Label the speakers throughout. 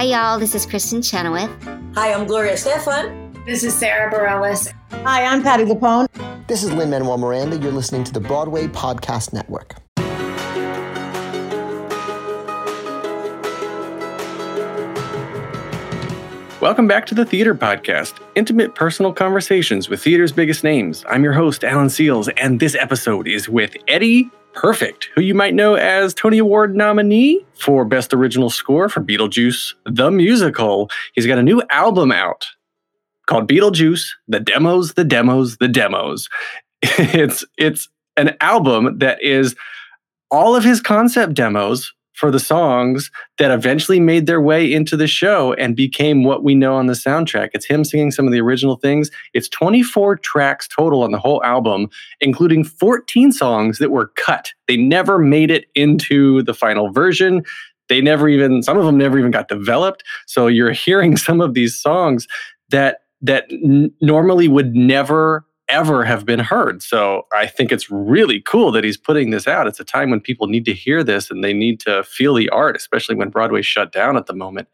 Speaker 1: Hi, y'all. This is Kristin Chenoweth.
Speaker 2: Hi, I'm Gloria Estefan.
Speaker 3: This is Sara Bareilles.
Speaker 4: Hi, I'm Patti LuPone.
Speaker 5: This is Lin Manuel Miranda. You're listening to the Broadway Podcast Network.
Speaker 6: Welcome back to the Theater Podcast, intimate personal conversations with theater's biggest names. I'm your host, Alan Seales, and this episode is with Eddie Perfect, who you might know as Tony Award nominee for Best Original Score for Beetlejuice the Musical. He's got a new album out called Beetlejuice: The Demos, The Demos, The Demos. It's it's an album that is all of his concept demos for the songs that eventually made their way into the show and became what we know on the soundtrack. It's him singing some of the original things. It's 24 tracks total on the whole album, including 14 songs that were cut. They never made it into the final version. They never even, some of them never even got developed. So you're hearing some of these songs that that n- normally would never ever have been heard. So I think it's really cool that he's putting this out. It's a time when people need to hear this and they need to feel the art, especially when Broadway's shut down at the moment.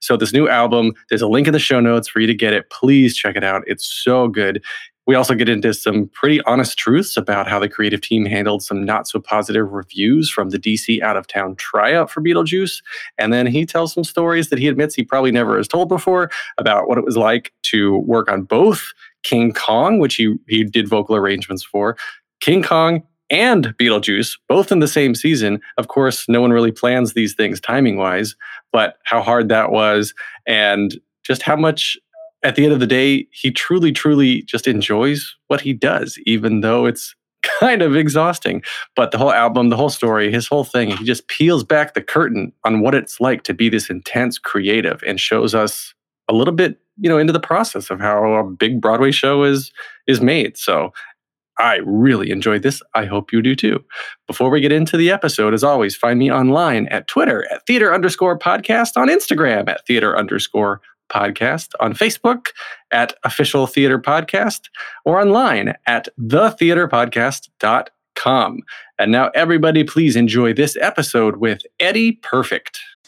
Speaker 6: So this new album, there's a link in the show notes for you to get it. Please check it out. It's so good. We also get into some pretty honest truths about how the creative team handled some not so positive reviews from the DC out of town tryout for Beetlejuice. And then he tells some stories that he admits he probably never has told before about what it was like to work on both King Kong, which he, he did vocal arrangements for, King Kong and Beetlejuice, both in the same season. Of course, no one really plans these things timing wise, but how hard that was and just how much at the end of the day, he truly, truly just enjoys what he does, even though it's kind of exhausting. But the whole album, the whole story, his whole thing, he just peels back the curtain on what it's like to be this intense creative and shows us a little bit, you know, into the process of how a big Broadway show is is made. So I really enjoyed this. I hope you do too. Before we get into the episode, as always, find me online at Twitter at theater underscore podcast, on Instagram at theater underscore podcast, on Facebook at Official Theater Podcast, or online at thetheaterpodcast.com. And now, everybody, please enjoy this episode with Eddie Perfect.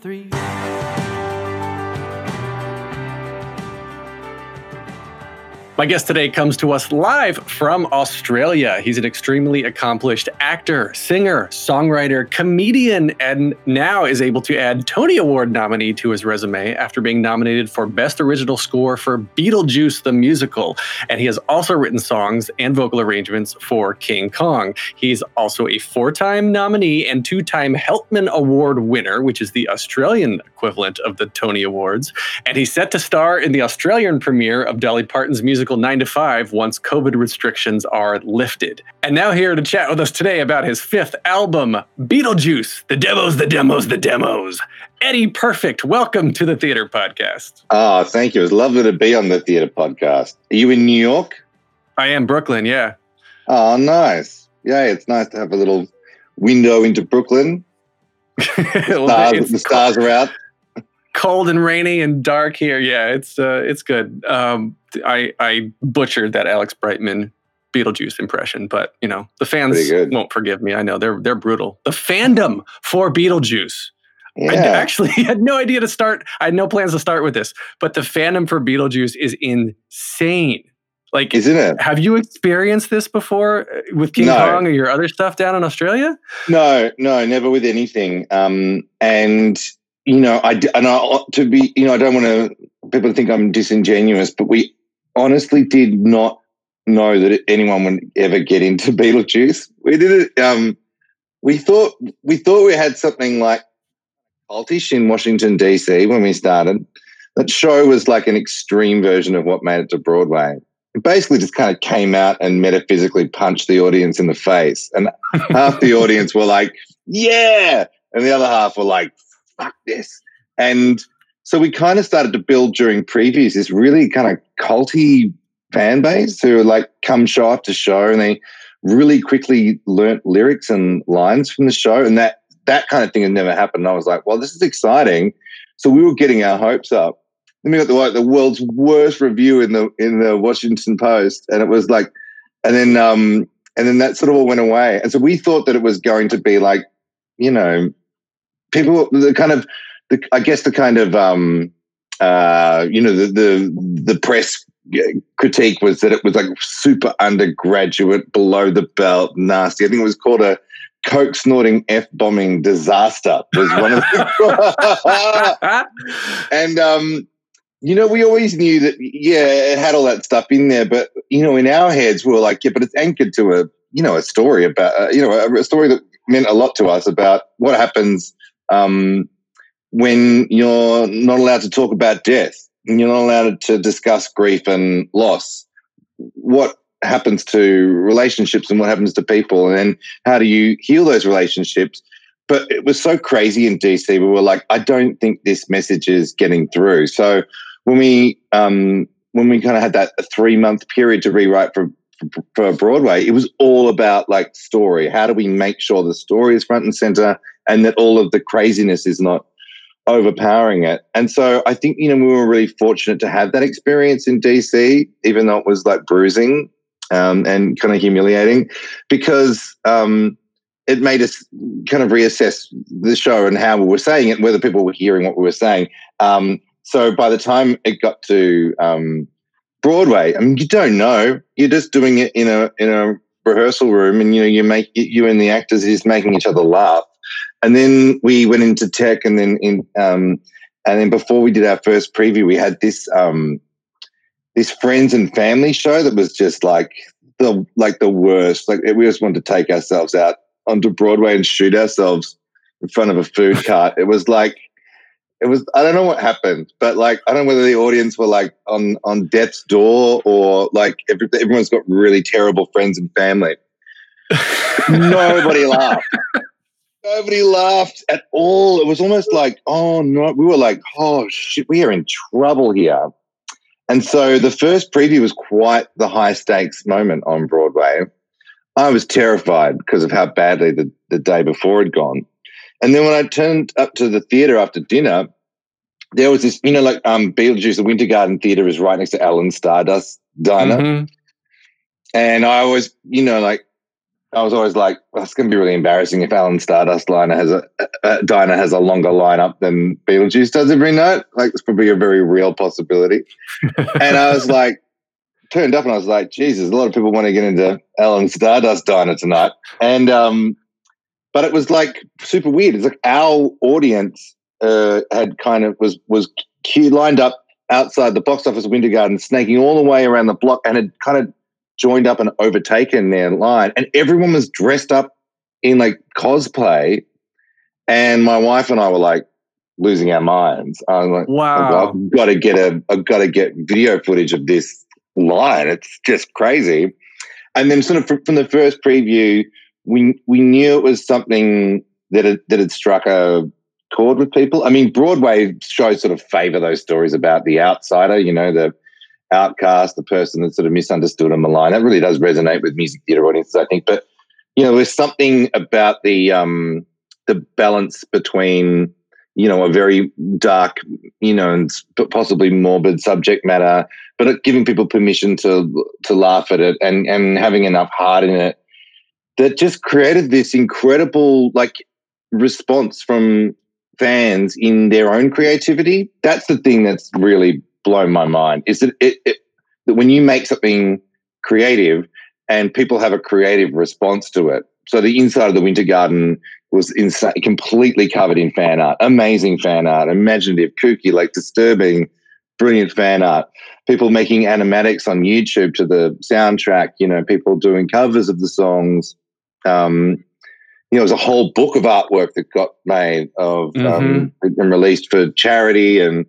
Speaker 7: Three.
Speaker 6: My guest today comes to us live from Australia. He's an extremely accomplished actor, singer, songwriter, comedian, and now is able to add Tony Award nominee to his resume after being nominated for Best Original Score for Beetlejuice the Musical. And he has also written songs and vocal arrangements for King Kong. He's also a four time nominee and two time Helpman Award winner, which is the Australian equivalent of the Tony Awards. And he's set to star in the Australian premiere of Dolly Parton's musical 9 to 5 once COVID restrictions are lifted. And now, here to chat with us today about his fifth album, Beetlejuice The Demos, The Demos, The Demos. Eddie Perfect, welcome to the Theater Podcast.
Speaker 8: Oh, thank you. It's lovely to be on the theater podcast. Are you in New York?
Speaker 6: I am Brooklyn, yeah.
Speaker 8: Oh, nice. Yeah, it's nice to have a little window into Brooklyn.
Speaker 6: Well,
Speaker 8: Stars, the stars are out.
Speaker 6: Cold and rainy and dark here. Yeah, it's uh, it's good. Um, I I butchered that Alex Brightman Beetlejuice impression, but you know the fans won't forgive me. I know they're they're brutal. The fandom for Beetlejuice. I actually had no idea to start. I had no plans to start with this, but the fandom for Beetlejuice is insane. Like,
Speaker 8: Isn't it?
Speaker 6: have you experienced this before uh, with King
Speaker 8: No.
Speaker 6: Kong or your other stuff down in Australia?
Speaker 8: No, no, never with anything. Um, and you know, I and I to be, you know, I don't want to people think I'm disingenuous, but we honestly did not know that anyone would ever get into Beetlejuice. We did it. Um, we thought we thought we had something like cultish in Washington D.C. when we started. That show was like an extreme version of what made it to Broadway. It basically just kind of came out and metaphysically punched the audience in the face, and half the audience were like, "Yeah," and the other half were like, "Fuck this." And so we kind of started to build during previews this really kind of culty fan base who like come show after show, and they really quickly learnt lyrics and lines from the show, and that that kind of thing had never happened. I was like, "Well, this is exciting." So we were getting our hopes up. Then we got the like, the world's worst review in the in the Washington Post, and it was like, and then um and then that sort of all went away. And so we thought that it was going to be like, you know, people the kind of the I guess the kind of um uh you know the the the press critique was that it was like super undergraduate, below the belt, nasty. I think it was called a coke snorting f bombing disaster was one of the and um you know we always knew that yeah it had all that stuff in there but you know in our heads we were like yeah but it's anchored to a you know a story about uh, you know a, a, story that meant a lot to us about what happens um when you're not allowed to talk about death you're not allowed to discuss grief and loss what happens to relationships and what happens to people? And how do you heal those relationships? But it was so crazy in dc we were like i don't think this message is getting through. So when we um when we kind of had that three month period to rewrite for for broadway it was all about like story. How do we make sure the story is front and center and that all of the craziness is not overpowering it. And so I think, you know, we were really fortunate to have that experience in DC, even though it was like bruising um, and kind of humiliating because um, it made us kind of reassess the show and how we were saying it, whether people were hearing what we were saying. Um, so by the time it got to um, Broadway, I mean, you don't know. You're just doing it in a in a rehearsal room, and you know, you make you and the actors is making each other laugh. And then we went into tech, and then in um, and then before we did our first preview, we had this um, this friends and family show that was just like the like the worst. Like we just wanted to take ourselves out onto Broadway and shoot ourselves in front of a food cart. It was like it was I don't know what happened, but like I don't know whether the audience were like on on death's door or like every, everyone's got really terrible friends and family. Nobody laughed. Nobody laughed at all. It was almost like, oh no, we were like, oh shit, we are in trouble here. And so the first preview was quite the high stakes moment on Broadway. I was terrified because of how badly the, the day before had gone. And then when I turned up to the theater after dinner, there was this, you know, like um, Beetlejuice, the Winter Garden Theater is right next to Ellen Stardust Diner. Mm-hmm. And I was, you know, like I was always like, it's going to be really embarrassing if Alan Stardust Liner has a, a diner has a longer lineup than Beetlejuice does every night. Like, it's probably a very real possibility. and I was like, turned up and I was like, Jesus, a lot of people want to get into Alan Stardust Diner tonight. And, um, but it was like super weird. It's like our audience uh, had kind of was was queued lined up outside the box office Winter Garden, snaking all the way around the block, and had kind of joined up and overtaken their line, and everyone was dressed up in like cosplay. And my wife and I were like losing our minds. I was like, oh,
Speaker 6: "Wow,
Speaker 8: I've got to get a, I've got to get video footage of this line. It's just crazy." And then, sort of from the first preview, we we knew it was something that had, that had struck a chord with people. I mean, Broadway shows sort of favor those stories about the outsider. You know, the outcast, the person that's sort of misunderstood and maligned. That really does resonate with music theatre audiences, I think. But you know, there's something about the um, the balance between you know a very dark, you know, and possibly morbid subject matter, but giving people permission to to laugh at it and and having enough heart in it that just created this incredible like response from fans in their own creativity. That's the thing that's really blown my mind is that it, it that when you make something creative and people have a creative response to it. So the inside of the Winter Garden was insane, completely covered in fan art, amazing fan art, imaginative, kooky, like disturbing, brilliant fan art. People making animatics on YouTube to the soundtrack. You know, people doing covers of the songs. Um, you know, it was a whole book of artwork that got made of um, mm-hmm. um, and released for charity and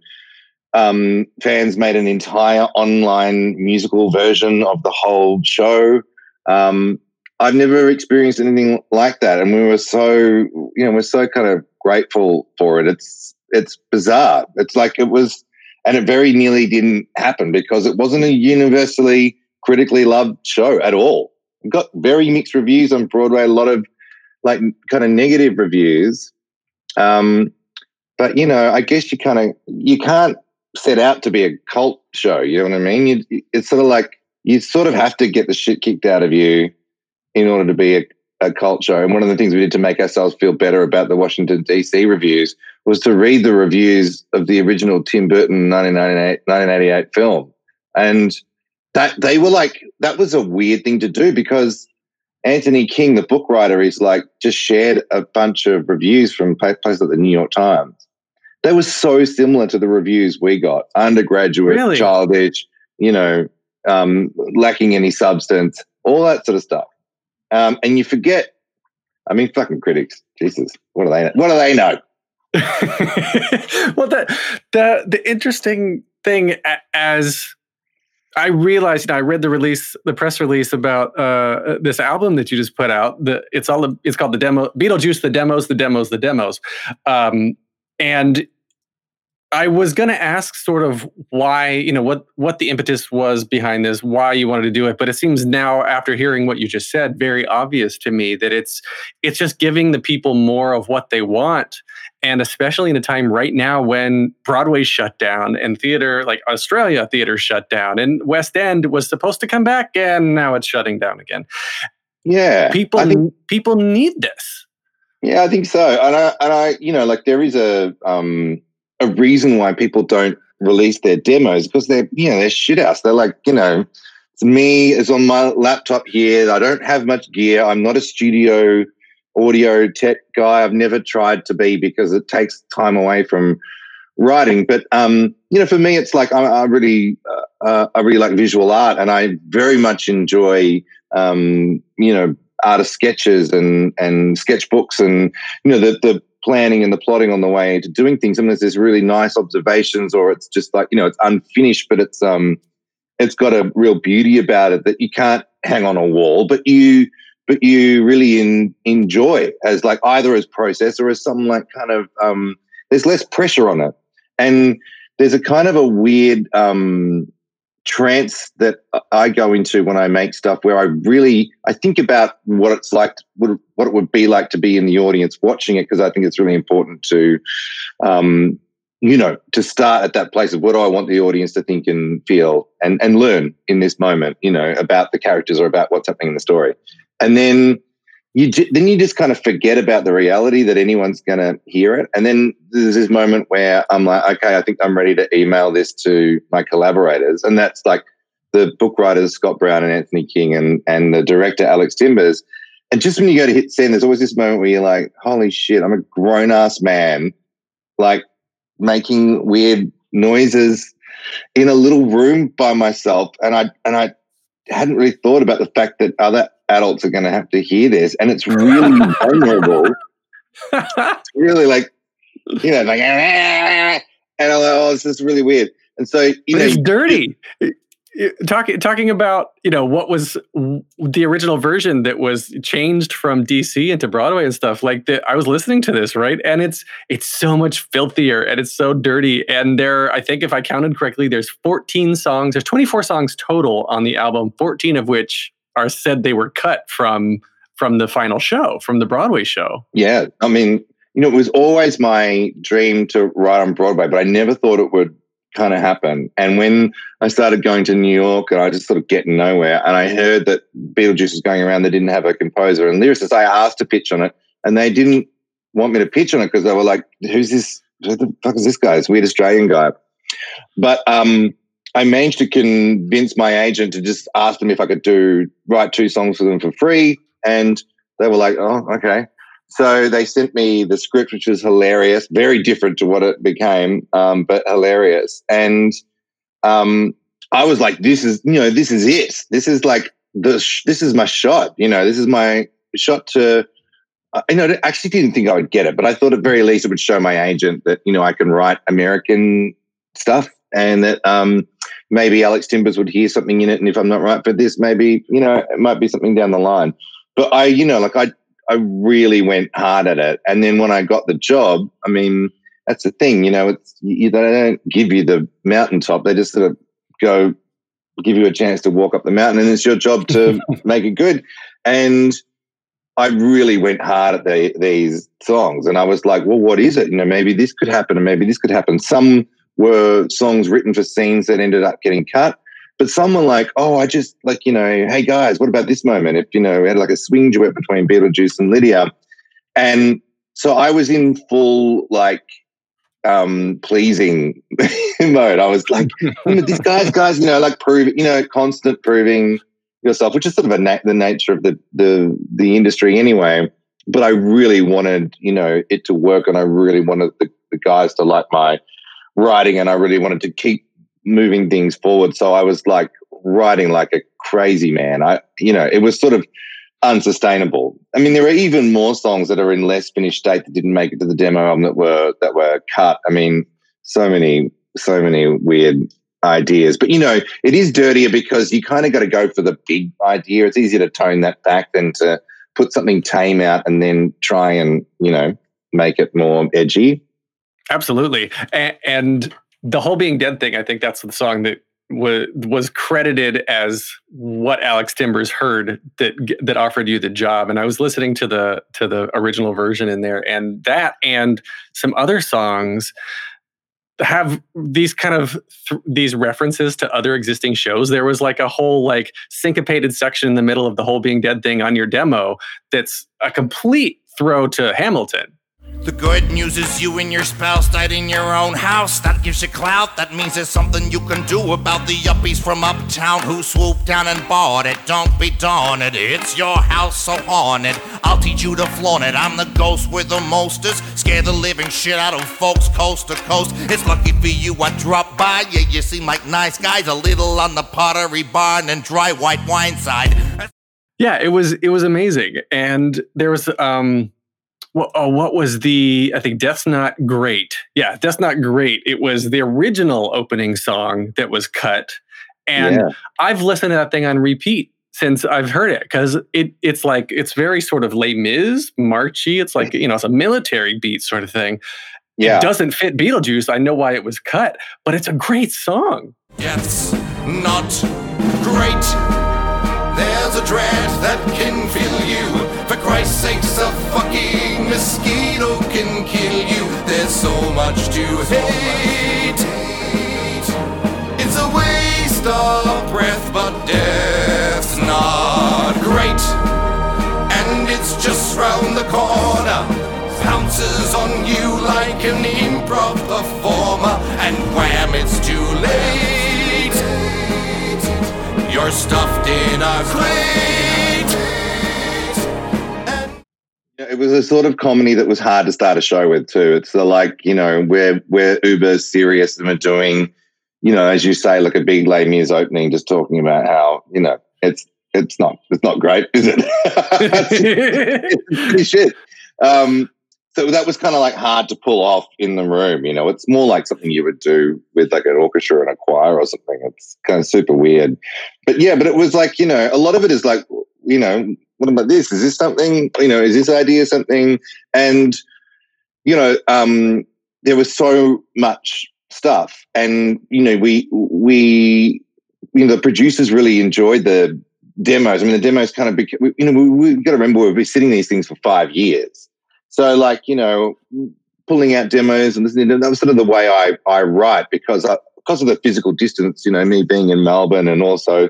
Speaker 8: um, fans made an entire online musical version of the whole show. Um, I've never experienced anything like that, and we were so, you know, we're so kind of grateful for it. It's it's bizarre. It's like it was, and it very nearly didn't happen because it wasn't a universally critically loved show at all. It got very mixed reviews on Broadway. A lot of like kind of negative reviews. Um, but you know, I guess you kind of you can't set out to be a cult show. You know what I mean? You, it's sort of like you sort of have to get the shit kicked out of you in order to be a, a cult show. And one of the things we did to make ourselves feel better about the Washington DC reviews was to read the reviews of the original Tim Burton 1998, 1988 film, and that they were like that was a weird thing to do because Anthony King, the book writer, is like just shared a bunch of reviews from places like the New York Times. They were so similar to the reviews we got undergraduate,
Speaker 6: Really?
Speaker 8: childish, you know, um, lacking any substance, all that sort of stuff. Um, and you forget, I mean, fucking critics, Jesus, what do they, know? what do they know?
Speaker 6: well, the the the interesting thing as I realized, you know, I read the release, the press release about uh, this album that you just put out. The it's all the, it's called the demo, Beetlejuice, the demos, the demos, the demos, um, and I was going to ask sort of why, you know, what what the impetus was behind this, why you wanted to do it, but it seems now after hearing what you just said, very obvious to me that it's it's just giving the people more of what they want, and especially in a time right now when Broadway shut down and theater like Australia theater shut down and West End was supposed to come back and now it's shutting down again.
Speaker 8: Yeah,
Speaker 6: People
Speaker 8: think,
Speaker 6: people need this.
Speaker 8: Yeah, I think so. And I, and I, you know, like there is a, um, a reason why people don't release their demos because they're, you know, they're shit house. They're like, you know, it's me is on my laptop here. I don't have much gear. I'm not a studio audio tech guy. I've never tried to be because it takes time away from writing. But um, you know, for me, it's like I, I really, uh, uh, I really like visual art, and I very much enjoy, um, you know, artist sketches and and sketchbooks, and you know, the the planning and the plotting on the way to doing things. Sometimes there's really nice observations, or it's just like you know, it's unfinished, but it's um, it's got a real beauty about it that you can't hang on a wall, but you but you really in, enjoy as like either as process or as some like kind of um, there's less pressure on it, and there's a kind of a weird um, trance that I go into when I make stuff where I really I think about what it's like, what, it would be like to be in the audience watching it because I think it's really important to, um, you know, to start at that place of what do I want the audience to think and feel and and learn in this moment, you know, about the characters or about what's happening in the story, and then you ju- then you just kind of forget about the reality that anyone's going to hear it. And then there's this moment where I'm like, okay, I think I'm ready to email this to my collaborators, and that's like the book writers Scott Brown and Anthony King, and and the director Alex Timbers. And just when you go to hit send, there's always this moment where you're like, holy shit, I'm a grown ass man, like making weird noises in a little room by myself, and I and I hadn't really thought about the fact that other adults are going to have to hear this, and it's really vulnerable. It's really like, you know, like, and I'm like, oh, this is really weird. And so, you
Speaker 6: But
Speaker 8: know,
Speaker 6: it's dirty. Talking talking about you know what was the original version that was changed from DC into Broadway and stuff like that. I was listening to this right, and it's it's so much filthier and it's so dirty. And there, I think if I counted correctly, there's 14 songs. There's 24 songs total on the album, 14 of which are said they were cut from from the final show, from the Broadway show.
Speaker 8: Yeah, I mean, you know, it was always my dream to write on Broadway, but I never thought it would kind of happen. And when I started going to New York and I just sort of getting nowhere, and I heard that Beetlejuice was going around, they didn't have a composer and lyricist. I asked to pitch on it, and they didn't want me to pitch on it because they were like, "Who's this? Who the fuck is this guy? This weird Australian guy." But um, I managed to convince my agent to just ask them if I could do write two songs for them for free, and they were like, "Oh, okay." So they sent me the script, which was hilarious, very different to what it became, um, but hilarious. And um, I was like, "This is, you know, this is it. This is like the, sh- this is my shot. You know, this is my shot to." uh, You know, I actually didn't think I would get it, but I thought at very least it would show my agent that you know I can write American stuff, and that um, maybe Alex Timbers would hear something in it. And if I'm not right for this, maybe you know it might be something down the line. But I, you know, like I, I really went hard at it. And then when I got the job, I mean, that's the thing, you know, it's you, they don't give you the mountaintop. They just sort of go give you a chance to walk up the mountain, and it's your job to make it good. And I really went hard at the, these songs, and I was like, well, what is it? You know, maybe this could happen, and maybe this could happen. Some were songs written for scenes that ended up getting cut. But some were like, oh, I just like, you know, hey guys, what about this moment? If, you know, we had like a swing duet between Beetlejuice and Lydia. And so I was in full like um pleasing mode. I was like, these guys, guys, you know, like prove, you know, constant proving yourself, which is sort of a na- the nature of the the the industry anyway. But I really wanted, you know, it to work, and I really wanted the, the guys to like my writing, and I really wanted to keep moving things forward. So I was like writing like a crazy man. I, you know, it was sort of unsustainable. I mean, there are even more songs that are in less finished state that didn't make it to the demo album that were that were cut. I mean, so many, so many weird ideas. But you know, it is dirtier because you kind of got to go for the big idea. It's easier to tone that back than to put something tame out and then try and you know make it more edgy.
Speaker 6: Absolutely, and, and the whole being dead thing. I think that's the song that was credited as what Alex Timbers heard that that offered you the job. And I was listening to the to the original version in there, and that and some other songs have these kind of th- these references to other existing shows there was like a whole like syncopated section in the middle of the whole being dead thing on your demo that's a complete throw to hamilton
Speaker 3: the good news is you and your spouse died in your own house. That gives you clout. That means there's something you can do about the yuppies from uptown who swooped down and bought it. Don't be daunted. It's your house so haunted. I'll teach you to flaunt it. I'm the ghost with the mostest. Scare the living shit out of folks coast to coast. It's lucky for you I dropped by. Yeah, you seem like nice guys. A little on the pottery barn and dry white wine side.
Speaker 6: Yeah, it was it was amazing. And there was um well, oh, what was the? I think Death's Not Great. Yeah, Death's Not Great. It was the original opening song that was cut, and yeah. I've listened to that thing on repeat since I've heard it because it it's like it's very sort of Les Mis, marchy. It's like you know it's a military beat sort of thing.
Speaker 8: Yeah,
Speaker 6: it doesn't fit Beetlejuice. I know why it was cut, but it's a great song.
Speaker 3: Death's not great. There's a dread that can fill you. For Christ's sakes, a fucking mosquito can kill you. There's so much to hate. It's a waste of breath, but death's not great. And it's just round the corner. Pounces on you like an improv performer, and wham, it's too late. You're stuffed in a crate.
Speaker 8: It was a sort of comedy that was hard to start a show with too. It's the, like you know we're we're uber serious and we're doing, you know, as you say, like a big Les Mis opening, just talking about how you know it's it's not it's not great, is it? it's, it's shit. Um, so that was kind of like hard to pull off in the room. You know, it's more like something you would do with like an orchestra and a choir or something. It's kind of super weird, but yeah. But it was like you know, a lot of it is like you know what about this? Is this something? You know, is this idea something? And you know, um, there was so much stuff, and you know, we we you know the producers really enjoyed the demos. I mean, the demos kind of you know, we, we got to remember we've been sitting these things for five years. So, like, you know, pulling out demos and listening to them, that was sort of the way I, I write because I, because of the physical distance, you know, me being in Melbourne and also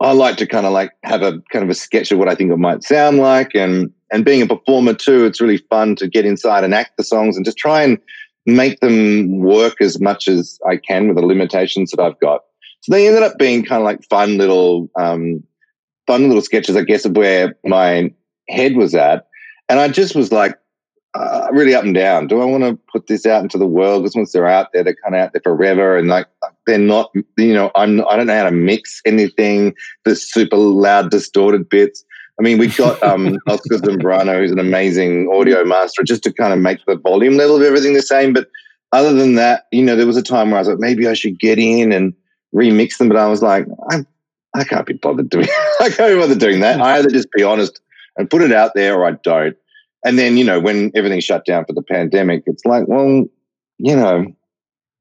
Speaker 8: I like to kind of like have a kind of a sketch of what I think it might sound like, and and being a performer too, it's really fun to get inside and act the songs and just try and make them work as much as I can with the limitations that I've got. So they ended up being kind of like fun little, um, fun little sketches, I guess, of where my head was at, and I just was like, uh, really up and down. Do I want to put this out into the world? Because once they're out there, they're kind of out there forever, and like they're not. You know, I'm. I don't know how to mix anything. The super loud, distorted bits. I mean, we got um, Oscar Zambrano, who's an amazing audio master, just to kind of make the volume level of everything the same. But other than that, you know, there was a time where I was like, maybe I should get in and remix them. But I was like, I, I can't be bothered doing. I can't be bothered doing that. I either just be honest and put it out there or I don't. And then, you know, when everything shut down for the pandemic, it's like, well, you know,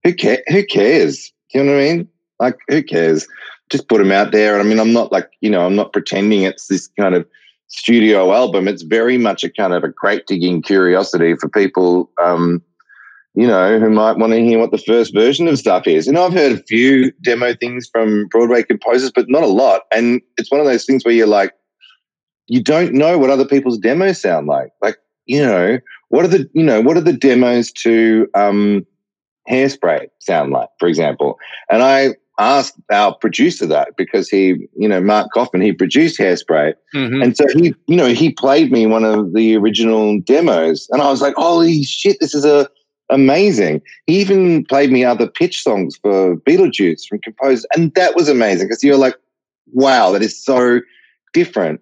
Speaker 8: who, care- who cares? You know what I mean? Like, who cares? Just put them out there. And I mean, I'm not like, you know, I'm not pretending it's this kind of studio album. It's very much a kind of a crate digging curiosity for people, um, you know, who might want to hear what the first version of stuff is. And I've heard a few demo things from Broadway composers, but not a lot. And it's one of those things where you're like, you don't know what other people's demos sound like. Like, you know, what are the, you know, what are the demos to um, hairspray sound like, for example? And I asked our producer that because he, you know, Mark Kaufman, he produced Hairspray.
Speaker 6: Mhm.
Speaker 8: And so he, you know, he played me one of the original demos. And I was like, holy shit, this is a amazing. He even played me other pitch songs for Beetlejuice from composers. And that was amazing because you're like, wow, that is so different.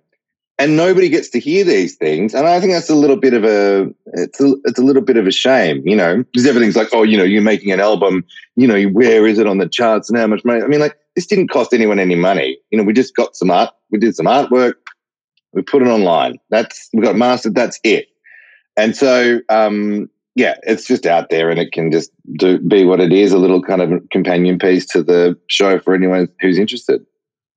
Speaker 8: And nobody gets to hear these things. And I think that's a little bit of a it's a it's a little bit of a shame, you know, because everything's like, oh, you know, you're making an album, you know, where is it on the charts and how much money? I mean, like, this didn't cost anyone any money. You know, we just got some art, we did some artwork, we put it online. That's we got mastered, that's it. And so um yeah, it's just out there and it can just do be what it is, a little kind of companion piece to the show for anyone who's interested.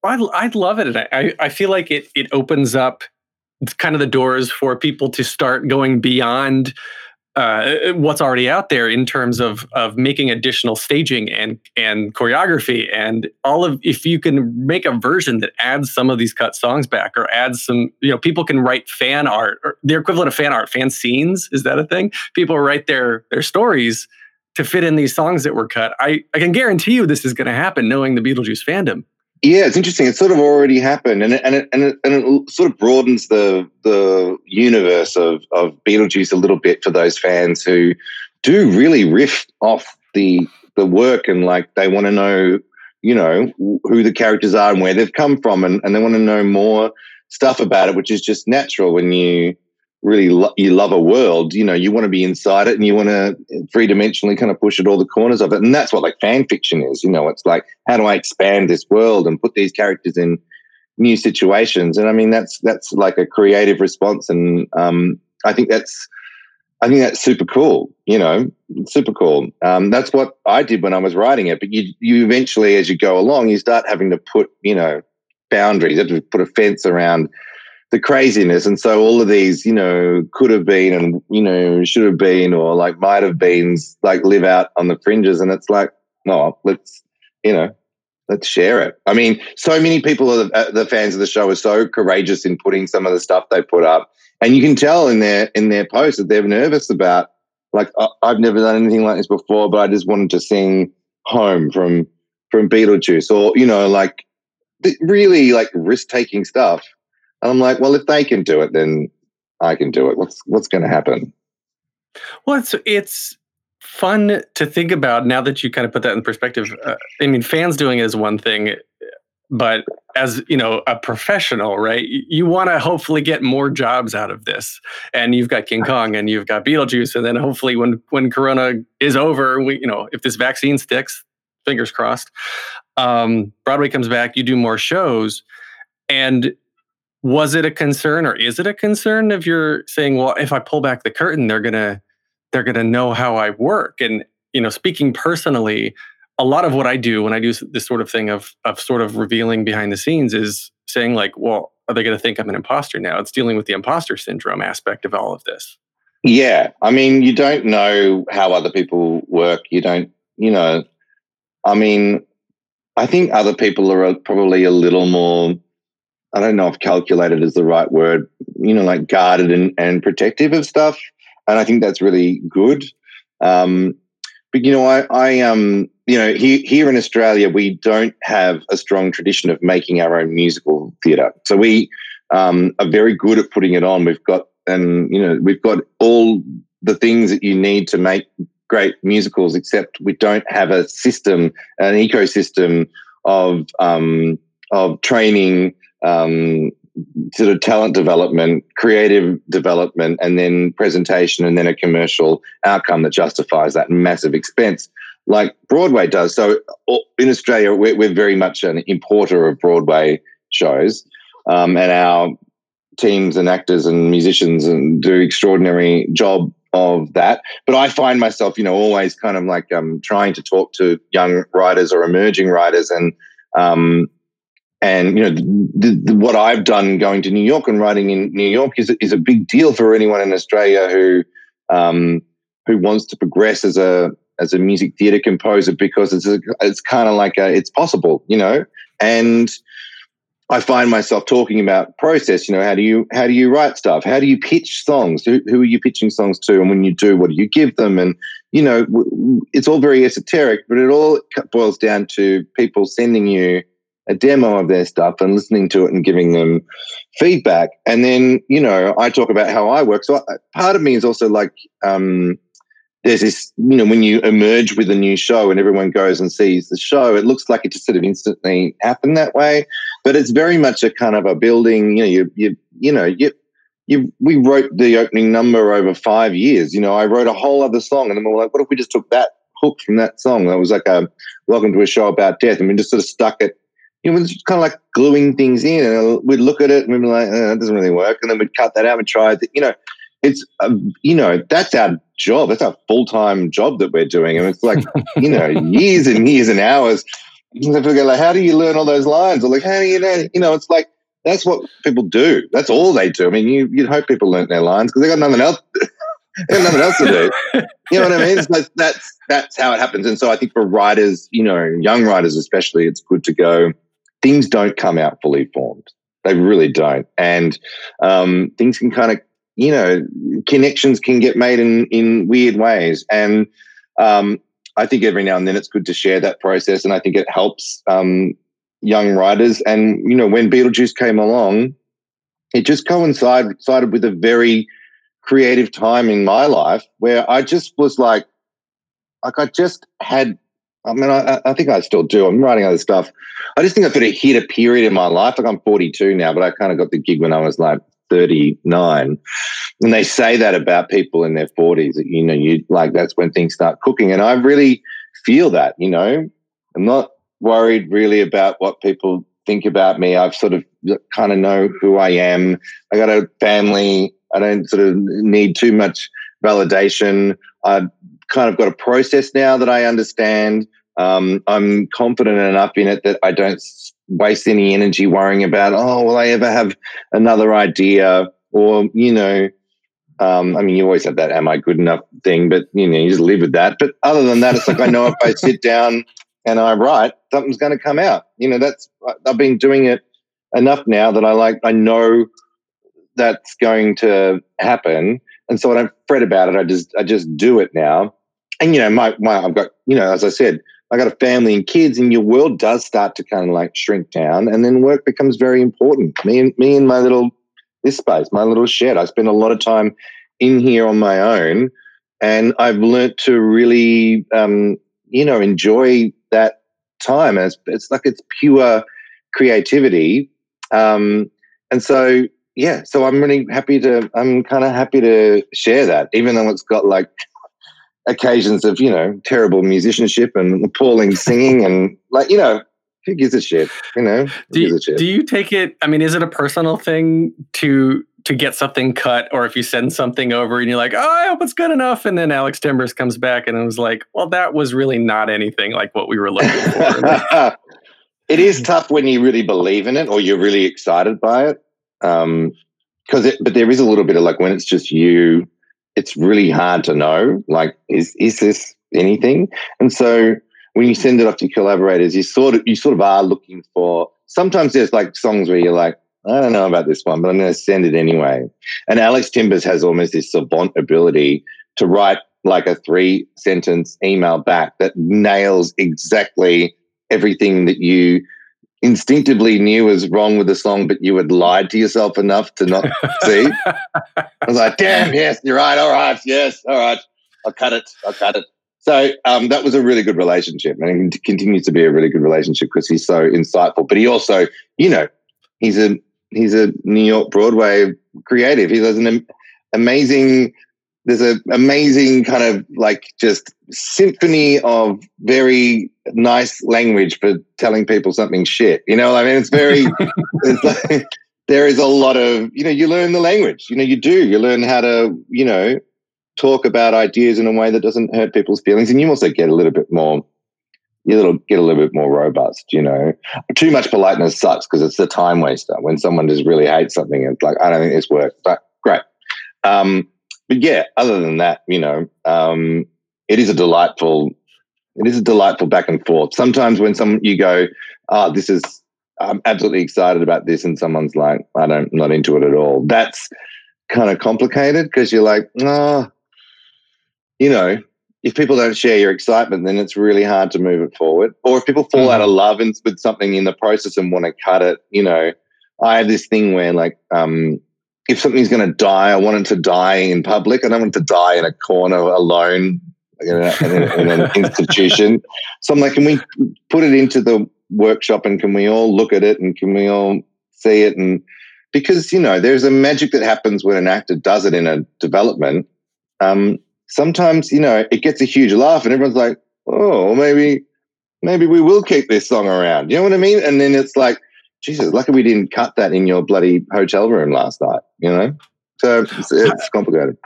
Speaker 6: I'd, I'd love it. I- I, I feel like it, it opens up kind of the doors for people to start going beyond uh, what's already out there in terms of of making additional staging and and choreography and all of if you can make a version that adds some of these cut songs back or adds some you know people can write fan art or their equivalent of fan art fan scenes is that a thing? People write their their stories to fit in these songs that were cut. I i can guarantee you this is going to happen knowing the beetlejuice fandom
Speaker 8: Yeah, it's interesting. It's sort of already happened, and it, and it, and it, and it sort of broadens the the universe of of Beetlejuice a little bit for those fans who do really riff off the the work and like they want to know, you know, who the characters are and where they've come from, and, and they want to know more stuff about it, which is just natural when you really lo- you love a world. You know, you want to be inside it and you want to three dimensionally kind of push at all the corners of it, and that's what like fan fiction is. You know, it's like how do I expand this world and put these characters in new situations? And I mean, that's that's like a creative response, and um, I think that's I think that's super cool. You know, super cool. Um, that's what I did when I was writing it. But you you eventually, as you go along, you start having to put you know boundaries. You have to put a fence around the craziness. And so all of these, you know, could have been and, you know, should have been or like might have been like live out on the fringes. And it's like, no, let's, you know, let's share it. I mean, so many people, are the, uh, the fans of the show are so courageous in putting some of the stuff they put up. And you can tell in their, in their posts that they're nervous about, like, "I- I've never done anything like this before, but I just wanted to sing home from, from Beetlejuice or, you know, like really like risk taking stuff. And I'm like, well, if they can do it, then I can do it. What's what's going to happen?
Speaker 6: Well, it's it's fun to think about now that you kind of put that in perspective. Uh, I mean, fans doing it is one thing, but as you know, a professional, right? You, want to hopefully get more jobs out of this. And you've got King Kong, and you've got Beetlejuice, and then hopefully when when Corona is over, we you know if this vaccine sticks, fingers crossed, um, Broadway comes back, you do more shows, and was it a concern or is it a concern if you're saying well if i pull back the curtain they're gonna they're gonna know how i work and you know speaking personally a lot of what i do when i do this sort of thing of of sort of revealing behind the scenes is saying like well are they gonna think i'm an imposter now it's dealing with the imposter syndrome aspect of all of this
Speaker 8: Yeah, I mean, you don't know how other people work. You don't, you know. I mean, I think other people are probably a little more. I don't know if calculated is the right word. You know, like guarded and, and protective of stuff, and I think that's really good. Um, but you know, I, I um, you know, here here in Australia, we don't have a strong tradition of making our own musical theatre. So we um, are very good at putting it on. We've got and you know we've got all the things that you need to make great musicals except we don't have a system an ecosystem of um, of training um, sort of talent development creative development and then presentation and then a commercial outcome that justifies that massive expense like broadway does so in australia we're, we're very much an importer of broadway shows um, and our teams and actors and musicians and do extraordinary job of that. But I find myself, you know, always kind of like um, trying to talk to young writers or emerging writers, and um, and you know, the, the, what I've done going to New York and writing in New York is is a big deal for anyone in Australia who um, who wants to progress as a as a music theater composer because it's a, it's kind of like a, it's possible, you know, and I find myself talking about process. You know, how do you how do you write stuff? How do you pitch songs? Who, who are you pitching songs to? And when you do, what do you give them? And you know, it's all very esoteric, but it all boils down to people sending you a demo of their stuff and listening to it and giving them feedback. And then you know, I talk about how I work. So part of me is also like. Um, there's this, you know, when you emerge with a new show and everyone goes and sees the show, it looks like it just sort of instantly happened that way. But it's very much a kind of a building, you know, you, you, you know, you, you, we wrote the opening number over five years. You know, I wrote a whole other song and then we are like, what if we just took that hook from that song? That was like a welcome to a show about death. And we just sort of stuck it, you know, it's kind of like gluing things in and we'd look at it and we'd be like, oh, that doesn't really work. And then we'd cut that out and try it, you know, it's um, you know that's our job that's our full-time job that we're doing and it's like you know years and years and hours. People go, like how do you learn all those lines? Or like how do you know you know it's like that's what people do. That's all they do. I mean you, you'd hope people learn their lines because they got nothing else they got nothing else to do. You know what i mean? It's like, that's that's how it happens. And so i think for writers you know young writers especially it's good to go things don't come out fully formed they really don't and um, things can kind of you know, connections can get made in in weird ways, and um, I think every now and then it's good to share that process, and I think it helps um, young writers. And you know, when Beetlejuice came along, it just coincided with a very creative time in my life where I just was like, like I just had. I mean, I, I think I still do. I'm writing other stuff. I just think I sort of hit a period in my life. Like I'm 42 now, but I kind of got the gig when I was like 39 and they say that about people in their 40s that you know you like that's when things start cooking. And i really feel that you know? I'm not worried really about what people think about me. I've sort of kind of know who i am. I got a family. I don't sort of need too much validation. I've kind of got a process now that i understand um, i'm confident enough in it that i don't waste any energy worrying about, oh, will I ever have another idea? Or, you know, um, I mean, you always have that am I good enough thing, but, you know, you just live with that. But other than that, it's like I know if I sit down and I write, something's going to come out. You know, that's, I've been doing it enough now that I like, I know that's going to happen. And so I don't fret about it. I just, I just do it now. And, you know, my, my, I've got, you know, as I said, I got a family and kids, and your world does start to kind of like shrink down, and then work becomes very important. Me and me and my little this space, my little shed. I spend a lot of time in here on my own, and I've learnt to really, um, you know, enjoy that time. It's, it's like it's pure creativity, um, and so yeah. So I'm really happy to. I'm kind of happy to share that, even though it's got like occasions of you know terrible musicianship and appalling singing and like you know who gives a shit you know
Speaker 6: do you, do you take it i mean is it a personal thing to to get something cut or if you send something over and you're like oh i hope it's good enough and then alex timbers comes back and it was like well that was really not anything like what we were looking for
Speaker 8: it is tough when you really believe in it or you're really excited by it um because it but there is a little bit of like when it's just you it's really hard to know like is is this anything and so when you send it off to collaborators you sort of you sort of are looking for sometimes there's like songs where you're like I don't know about this one, but I'm going to send it anyway. And Alex Timbers has almost this savant ability to write like a three sentence email back that nails exactly everything that you instinctively knew was wrong with the song, but you had lied to yourself enough to not see. I was like, damn, yes, you're right. All right. Yes. All right. I'll cut it. I'll cut it. So um, that was a really good relationship and it continues to be a really good relationship because he's so insightful. But he also, you know, he's a he's a New York Broadway creative. He has an amazing there's an amazing kind of like just symphony of very nice language for telling people something shit. You know, I mean, it's very, it's like, there is a lot of you know you learn the language. You know you do. You learn how to you know talk about ideas in a way that doesn't hurt people's feelings, and you also get a little bit more. You little get a little bit more robust, you know. Too much politeness sucks because it's a time waster. When someone just really hates something, it's like I don't think this works. But great. Um, but yeah, other than that, you know, um, it is a delightful, it is a delightful back and forth. Sometimes when some you go, oh, this is, I'm absolutely excited about this, and someone's like, I don't, not into it at all. That's kind of complicated because you're like, oh, you know, if people don't share your excitement, then it's really hard to move it forward. Or if people fall mm-hmm. out of love and, with something in the process and want to cut it, you know, I have this thing where like, um, if something's going to die, I want it to die in public. I don't want it to die in a corner alone in, a, in, a, in an institution. So I'm like, can we put it into the workshop and can we all look at it and can we all see it? And because, you know, there's a magic that happens when an actor does it in a development. Um, sometimes, you know, it gets a huge laugh and everyone's like, oh, maybe, maybe we will keep this song around. You know what I mean? And then it's like, Jesus, lucky we didn't cut that in your bloody hotel room last night, you know? So it's, it's complicated.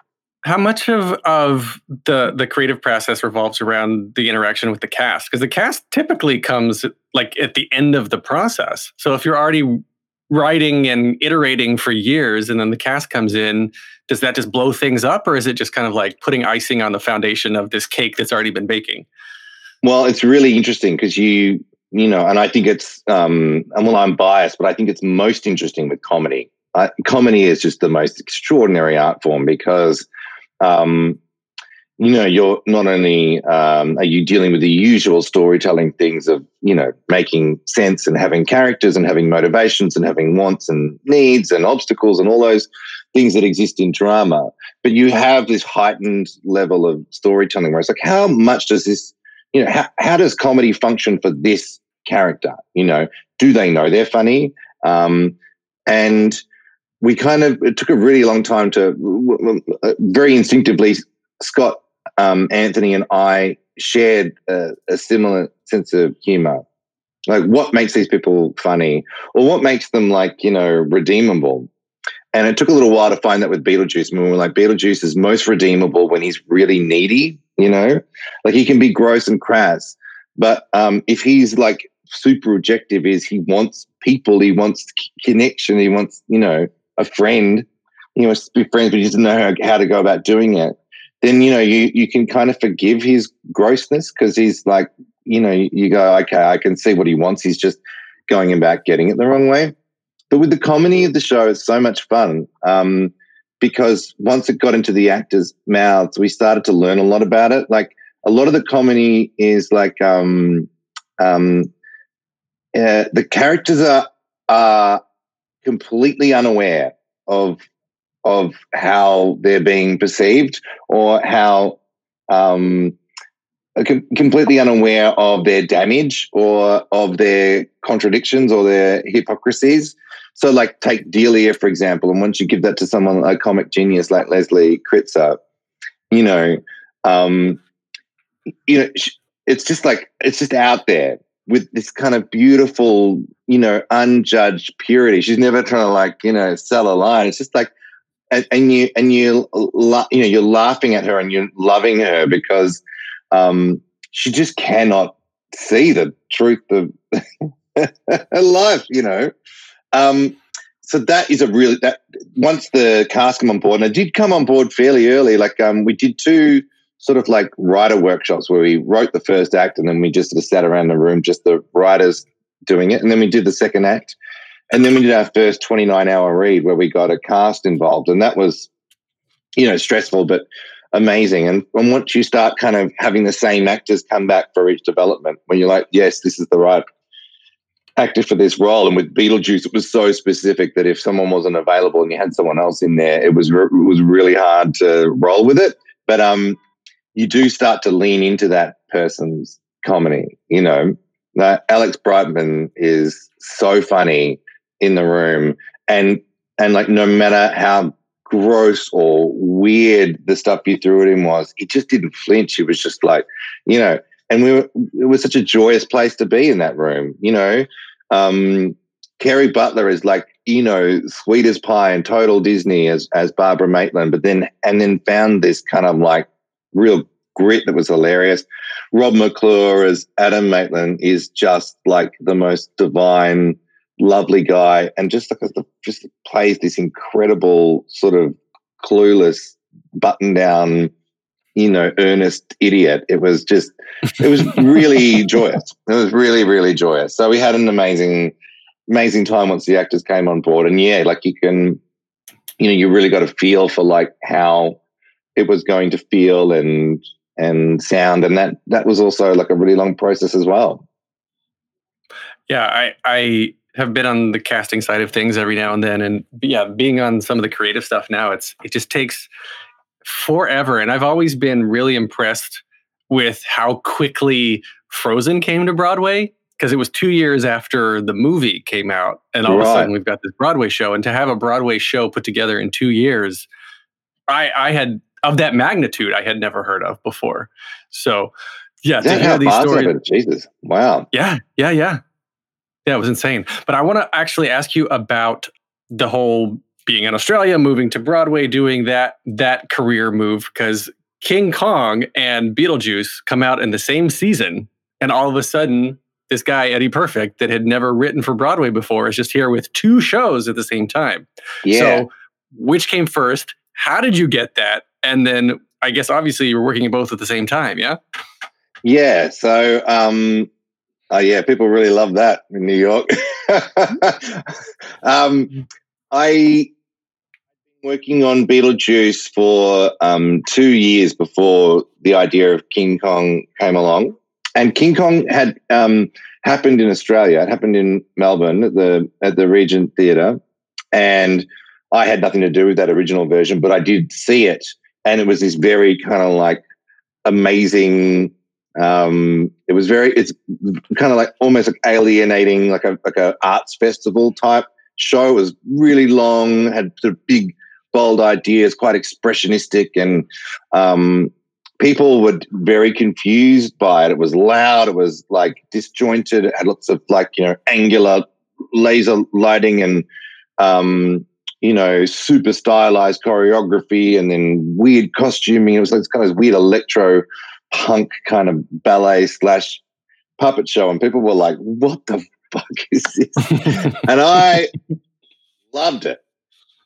Speaker 6: How much of, of the the creative process revolves around the interaction with the cast? Because the cast typically comes like at the end of the process. So if you're already writing and iterating for years and then the cast comes in, does that just blow things up or is it just kind of like putting icing on the foundation of this cake that's already been baking?
Speaker 8: Well, it's really interesting because you you know, and I think it's, um, and well, I'm biased, but I think it's most interesting with comedy. Uh, comedy is just the most extraordinary art form because, um, you know, you're not only um, are you dealing with the usual storytelling things of, you know, making sense and having characters and having motivations and having wants and needs and obstacles and all those things that exist in drama, but you have this heightened level of storytelling where it's like, how much does this you know, how, how does comedy function for this character? You know, do they know they're funny? Um, and we kind of, it took a really long time to, uh, very instinctively, Scott, um, Anthony, and I shared a, a similar sense of humor. Like, what makes these people funny, or what makes them like you know redeemable? And it took a little while to find that with Beetlejuice. I mean, we were like, Beetlejuice is most redeemable when he's really needy you know? Like he can be gross and crass. But um, if he's like super objective is he wants people he wants connection he wants you know a friend he wants to be friends but he doesn't know how, how to go about doing it then you know you you can kind of forgive his grossness because he's like you know you, you go okay i can see what he wants. He's just going about getting it the wrong way but with the comedy of the show it's so much fun um, because once it got into the actors' mouths, we started to learn a lot about it. Like a lot of the comedy is like um, um, uh, the characters are are completely unaware of of how they're being perceived or how um, completely unaware of their damage or of their contradictions or their hypocrisies. So, like, take Delia, for example, and once you give that to someone, a comic genius like Leslie Kritzer, you know, um, you know, it's just like, it's just out there with this kind of beautiful, you know, unjudged purity. She's never trying to like, you know, sell a line. It's just like, and, and you, and you, you know, you're laughing at her and you're loving her because um, she just cannot see the truth of her life, you know. Um, so that is a really that once the cast come on board, and I did come on board fairly early. Like um, we did two sort of like writer workshops where we wrote the first act, and then we just sort of sat around the room, just the writers doing it, and then we did the second act, and then we did our first twenty nine hour read where we got a cast involved, and that was you know stressful, but amazing. And, and once you start kind of having the same actors come back for each development, when you're like, yes, this is the right actor for this role. And with Beetlejuice, it was so specific that if someone wasn't available and you had someone else in there, it was re- it was really hard to roll with it. But um, you do start to lean into that person's comedy. You know, uh, Alex Brightman is so funny in the room, and and like no matter how gross or weird the stuff you threw at him was, he just didn't flinch. He was just like, you know, and we were, it was such a joyous place to be in that room, you know. Um, Kerry Butler is like you know sweet as pie and total Disney as as Barbara Maitland, but then and then found this kind of like real grit that was hilarious. Rob McClure as Adam Maitland is just like the most divine, lovely guy, and just like the, just plays this incredible sort of clueless button down you know, earnest idiot. It was just, it was really joyous. It was really, really joyous. So we had an amazing, amazing time once the actors came on board. And yeah, like you can, you know, you really got a feel for like how it was going to feel and and sound, and that that was also like a really long process as well.
Speaker 6: Yeah, I I have been on the casting side of things every now and then, and yeah, being on some of the creative stuff now, it's it just takes forever. And I've always been really impressed with how quickly Frozen came to Broadway because it was two years after the movie came out. And all right. of a sudden we've got this Broadway show. And to have a Broadway show put together in two years, I, I had of that magnitude I had never heard of before. So yeah,
Speaker 8: to hear these stories. Jesus. Wow.
Speaker 6: Yeah, yeah, yeah. Yeah, it was insane. But I want to actually ask you about the whole being in Australia, moving to Broadway, doing that that career move because King Kong and Beetlejuice come out in the same season, and all of a sudden, this guy Eddie Perfect that had never written for Broadway before is just here with two shows at the same time.
Speaker 8: Yeah.
Speaker 6: So, which came first? How did you get that? And then, I guess obviously you were working both at the same time. Yeah.
Speaker 8: Yeah. So, um, uh, yeah, people really love that in New York. um, I working on Beetlejuice for um, two years before the idea of King Kong came along. And King Kong had um, happened in Australia. It happened in Melbourne at the at the Regent Theatre, and I had nothing to do with that original version, but I did see it, and it was this very kind of like amazing. Um, it was very. It's kind of like almost like alienating, like a like a arts festival type show. It was really long, had sort of big bold ideas, quite expressionistic, and um, people were very confused by it. It was loud, it was like disjointed, it had lots of like you know angular laser lighting and um, you know super stylized choreography, and then weird costuming. It was like this kind of weird electro punk kind of ballet slash puppet show, and people were like, "What the fuck is this?" and I loved it.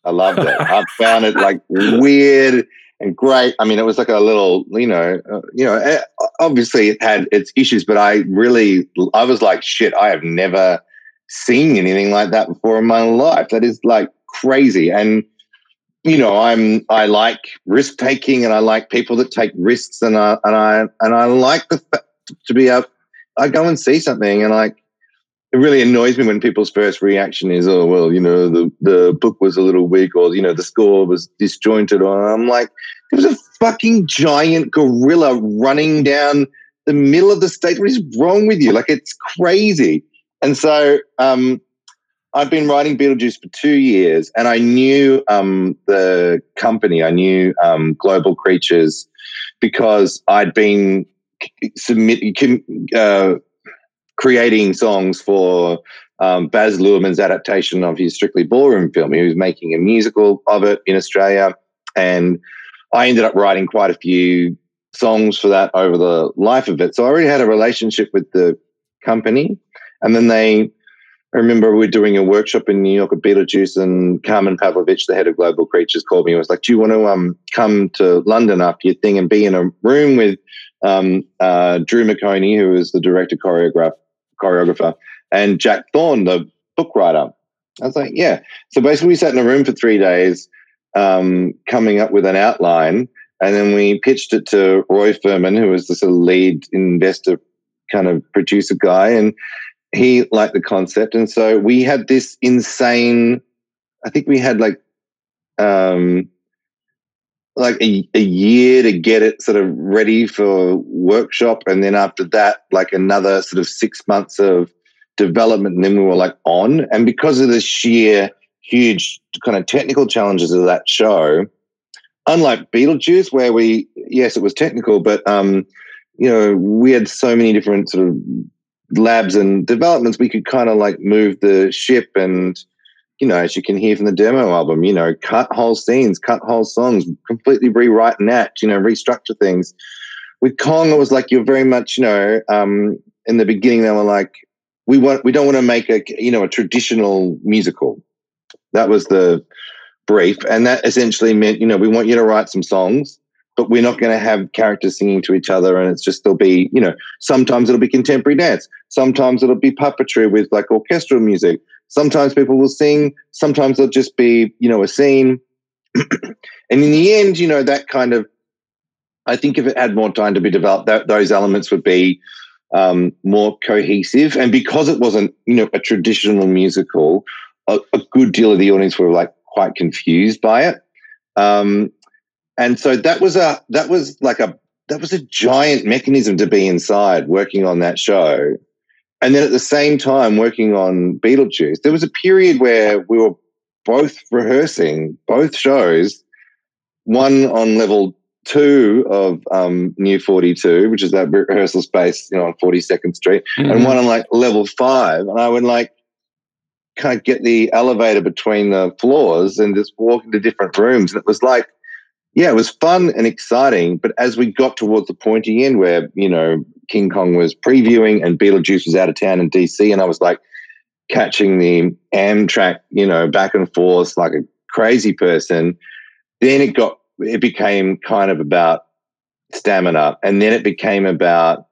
Speaker 8: I loved it. I found it like weird and great. I mean, it was like a little, you know, uh, you know. Eh, obviously, it had its issues, but I really, I was like, shit. I have never seen anything like that before in my life. That is like crazy. And you know, I'm I like risk taking, and I like people that take risks, and I and I and I like the to be up, I go and see something, and like it really annoys me when people's first reaction is, "Oh, well, you know, the the book was a little weak, or you know, the score was disjointed." Or I'm like, there was a fucking giant gorilla running down the middle of the stage. What is wrong with you? Like, it's crazy. And so, um, I've been writing Beetlejuice for two years, and I knew um, the company. I knew um, Global Creatures because I'd been submit uh, creating songs for um, Baz Luhrmann's adaptation of his Strictly Ballroom film. He was making a musical of it in Australia, and I ended up writing quite a few songs for that over the life of it. So I already had a relationship with the company, and then they. I remember we were doing a workshop in New York at Beetlejuice, and Carmen Pavlovich, the head of Global Creatures, called me and was like, "Do you want to um, come to London after your thing and be in a room with um, uh, Drew McOnie, who is the director choreographer choreographer, and Jack Thorne, the book writer. I was like, yeah. So basically, we sat in a room for three days, um, coming up with an outline, and then we pitched it to Roy Furman, who was the sort of lead investor kind of producer guy, and he liked the concept, and so we had this insane. I think we had like um, like a, a year to get it sort of ready for workshop. And then after that like another sort of six months of development. And then we were like on. And because of the sheer huge kind of technical challenges of that show unlike beetlejuice where we yes it was technical but um you know we had so many different sort of labs and developments, we could kind of like move the ship and, you know, as you can hear from the demo album, you know, cut whole scenes, cut whole songs, completely rewrite and act, you know, restructure things. With Kong, it was like you're very much, you know, um, in the beginning they were like, we want, we don't want to make a, you know, a traditional musical. That was the brief, and that essentially meant, you know, we want you to write some songs but we're not going to have characters singing to each other and it's just there'll be you know sometimes it'll be contemporary dance sometimes it'll be puppetry with like orchestral music sometimes people will sing sometimes there'll just be you know a scene. And in the end you know that kind of i think if it had more time to be developed that, those elements would be um, more cohesive. And because it wasn't you know a traditional musical a, a good deal of the audience were like quite confused by it. Um, and so that was a that was like a that was a giant mechanism to be inside working on that show and then at the same time working on beetlejuice there was a period where we were both rehearsing both shows one on level two of um, new 42 which is that rehearsal space you know on 42nd street mm-hmm. and one on like level five and i would like kind of get the elevator between the floors and just walk into different rooms and it was like yeah, it was fun and exciting. But as we got towards the pointy end where, you know, King Kong was previewing and Beetlejuice was out of town in DC, and I was like catching the Amtrak, you know, back and forth like a crazy person, then it got, it became kind of about stamina. And then it became about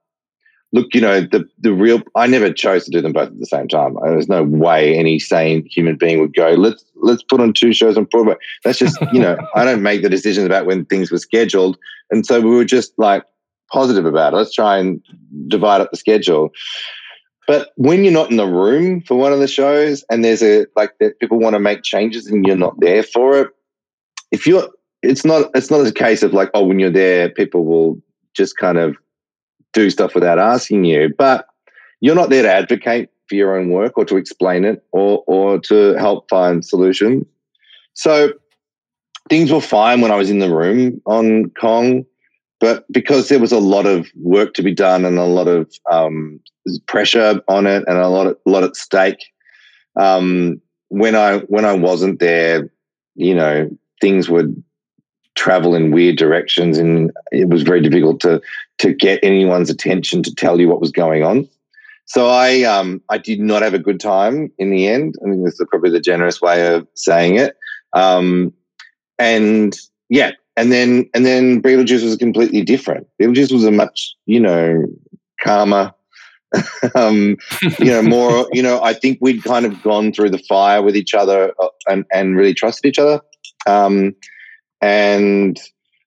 Speaker 8: look, you know, the the real I never chose to do them both at the same time. Uh, there's no way any sane human being would go, let's let's put on two shows on Broadway. That's just, you know, I don't make the decisions about when things were scheduled. And so we were just like positive about it. Let's try and divide up the schedule. But when you're not in the room for one of the shows and there's a like that people want to make changes and you're not there for it, if you're it's not it's not a case of like, oh, when you're there, people will just kind of do stuff without asking you. But you're not there to advocate for your own work or to explain it or or to help find solutions. So things were fine when I was in the room on Kong, but because there was a lot of work to be done and a lot of um, pressure on it and a lot of, lot at stake, um, when I when I wasn't there, you know, things would travel in weird directions and it was very difficult to to get anyone's attention to tell you what was going on. So I um I did not have a good time in the end. I think this is probably the generous way of saying it. Um, and yeah, and then and then Beetlejuice was completely different. Beetlejuice was a much you know calmer, um, you know more. You know, I think we'd kind of gone through the fire with each other uh, and and really trusted each other. Um, and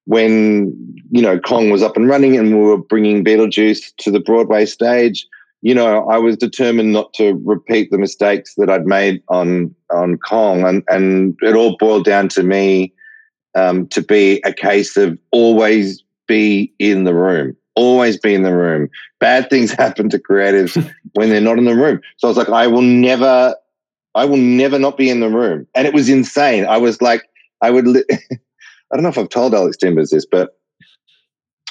Speaker 8: when you know Kong was up and running and we were bringing Beetlejuice to the Broadway stage, you know, I was determined not to repeat the mistakes that I'd made on on Kong, and and it all boiled down to me um, to be a case of always be in the room, always be in the room. Bad things happen to creatives when they're not in the room. So I was like, I will never, I will never not be in the room, and it was insane. I was like, I would. Li- I don't know if I've told Alex Timbers this, but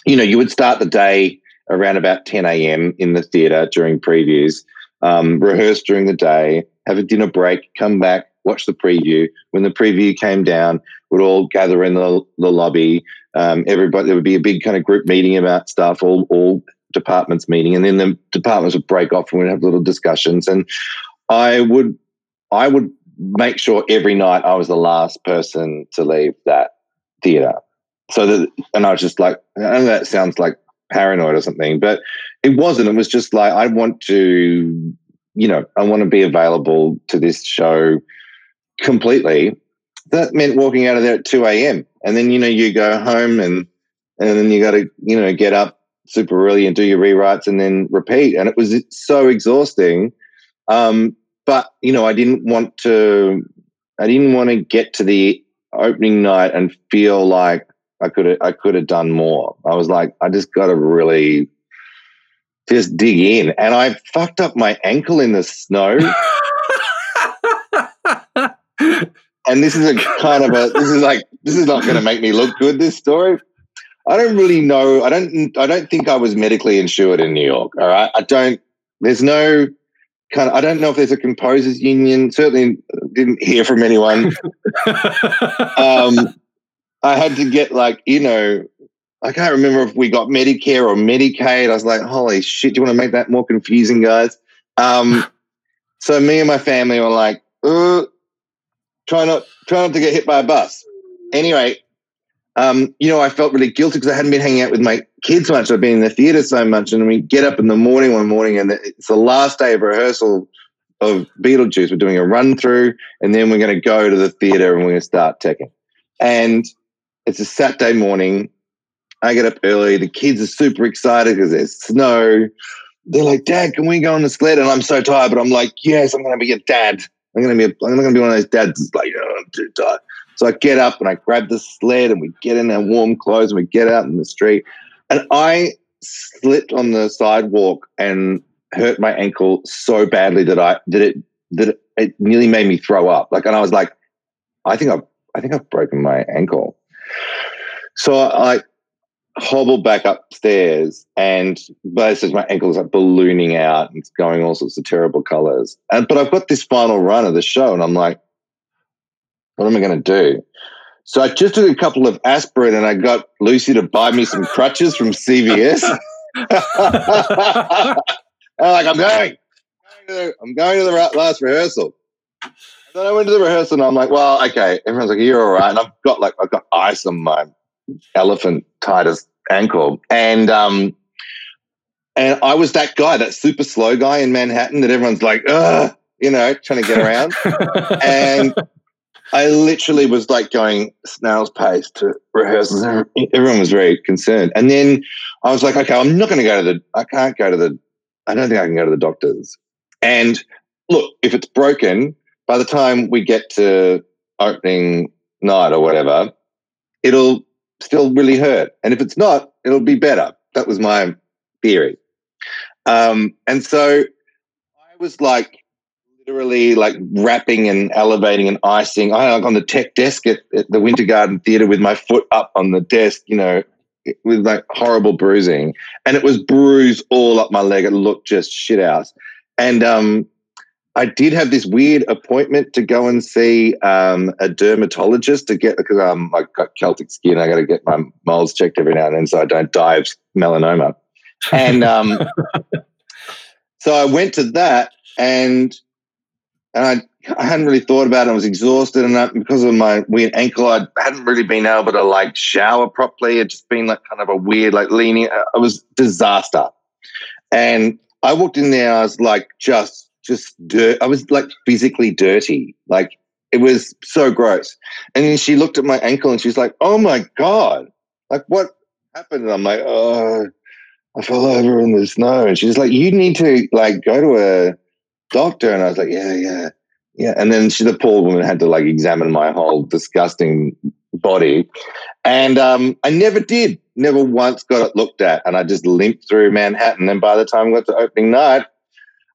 Speaker 8: you know, you would start the day around about 10 a.m. in the theatre during previews, um, rehearse during the day, have a dinner break, come back, watch the preview. When the preview came down, we'd all gather in the, the lobby. Um, everybody, there would be a big kind of group meeting about stuff, all, all departments meeting, and then the departments would break off and we'd have little discussions. And I would, I would make sure every night I was the last person to leave that theater. So that, and I was just like, I know that sounds like paranoid or something, but it wasn't. It was just like, I want to, you know, I want to be available to this show completely. That meant walking out of there at 2 a.m. And then, you know, you go home and, and then you got to, you know, get up super early and do your rewrites and then repeat. And it was so exhausting. Um, but, you know, I didn't want to, I didn't want to get to the opening night and feel like I could have I could have done more. I was like, I just got to really just dig in, and I fucked up my ankle in the snow. and this is a kind of a this is like this is not going to make me look good. This story. I don't really know. I don't. I don't think I was medically insured in New York. All right. I don't. there's no kind of, I don't know if there's a composers union. Certainly didn't hear from anyone. um, I had to get like, you know, I can't remember if we got Medicare or Medicaid. I was like, holy shit, do you want to make that more confusing, guys? Um, so me and my family were like, uh, try not try not to get hit by a bus. Anyway, um, you know, I felt really guilty because I hadn't been hanging out with my kids much. I've been in the theater so much, and we get up in the morning one morning, and it's the last day of rehearsal of Beetlejuice. We're doing a run through, and then we're going to go to the theater and we're going to start teching. And it's a Saturday morning. I get up early. The kids are super excited because there's snow. They're like, "Dad, can we go on the sled?" And I'm so tired, but I'm like, "Yes, I'm going to be your dad. I'm to be. I'm to be one of those dads that's like, oh, I'm too tired." So I get up and I grab the sled and we get in our warm clothes and we get out in the street. And I slipped on the sidewalk and hurt my ankle so badly that I that it that it nearly made me throw up. Like, and I was like, I think I've I think I've broken my ankle. So I hobbled back upstairs and basically my ankle is like ballooning out and it's going all sorts of terrible colors. And but I've got this final run of the show and I'm like, what am I going to do? So I just took a couple of aspirin and I got Lucy to buy me some crutches from CVS. I'm like, I'm going. I'm going to the last rehearsal. And then I went to the rehearsal and I'm like, well, okay. Everyone's like, you're all right. And I've got like, I've got ice on my elephant Titus ankle. And, um, and I was that guy, that super slow guy in Manhattan that everyone's like, ugh, you know, trying to get around. and I literally was like going snail's pace to rehearsals. Everyone was very concerned. And then I was like, okay, I'm not going to go to the, I can't go to the, I don't think I can go to the doctors. And look, if it's broken, by the time we get to opening night or whatever, it'll still really hurt. And if it's not, it'll be better. That was my theory. Um, and so I was like, literally like wrapping and elevating and icing. I like on the tech desk at, at, the Winter Garden Theatre with my foot up on the desk, you know, with like horrible bruising. And it was bruised all up my leg. It looked just shit out. And um, I did have this weird appointment to go and see um, a dermatologist to get because um, I got Celtic skin. I got to get my moles checked every now and then so I don't die of melanoma. And um, so I went to that and and I, I hadn't really thought about it. I was exhausted, and I, because of my weird ankle, I hadn't really been able to like shower properly. It just been like kind of a weird, like leaning. Uh, it was disaster. And I walked in there. I was like, just, just dirt. I was like physically dirty. Like it was so gross. And then she looked at my ankle and she's like, "Oh my god! Like what happened?" And I'm like, "Oh, I fell over in the snow." And she's like, "You need to like go to a." doctor? And I was like, yeah, yeah, yeah. And then she, the poor woman had to like examine my whole disgusting body. And um, I never did, never once got it looked at. And I just limped through Manhattan. And by the time I got to opening night,